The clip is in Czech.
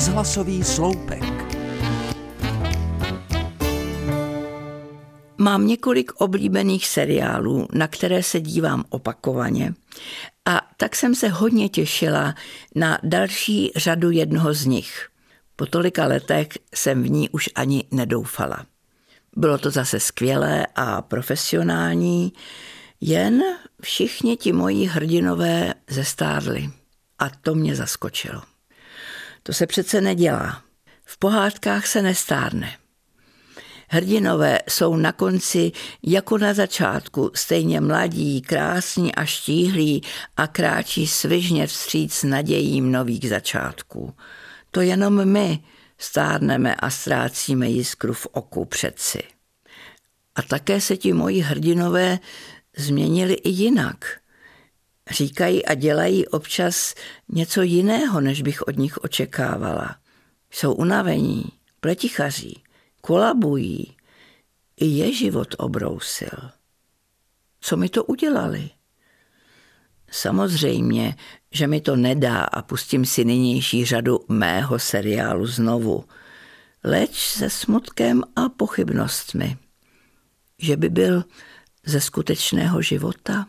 Rozhlasový sloupek. Mám několik oblíbených seriálů, na které se dívám opakovaně. A tak jsem se hodně těšila na další řadu jednoho z nich. Po tolika letech jsem v ní už ani nedoufala. Bylo to zase skvělé a profesionální, jen všichni ti moji hrdinové zestárli. A to mě zaskočilo. To se přece nedělá. V pohádkách se nestárne. Hrdinové jsou na konci jako na začátku stejně mladí, krásní a štíhlí a kráčí svižně vstříc nadějím nových začátků. To jenom my stárneme a ztrácíme jiskru v oku přeci. A také se ti moji hrdinové změnili i jinak. Říkají a dělají občas něco jiného, než bych od nich očekávala. Jsou unavení, pletichaří, kolabují. I je život obrousil. Co mi to udělali? Samozřejmě, že mi to nedá a pustím si nynější řadu mého seriálu znovu, leč se smutkem a pochybnostmi, že by byl ze skutečného života.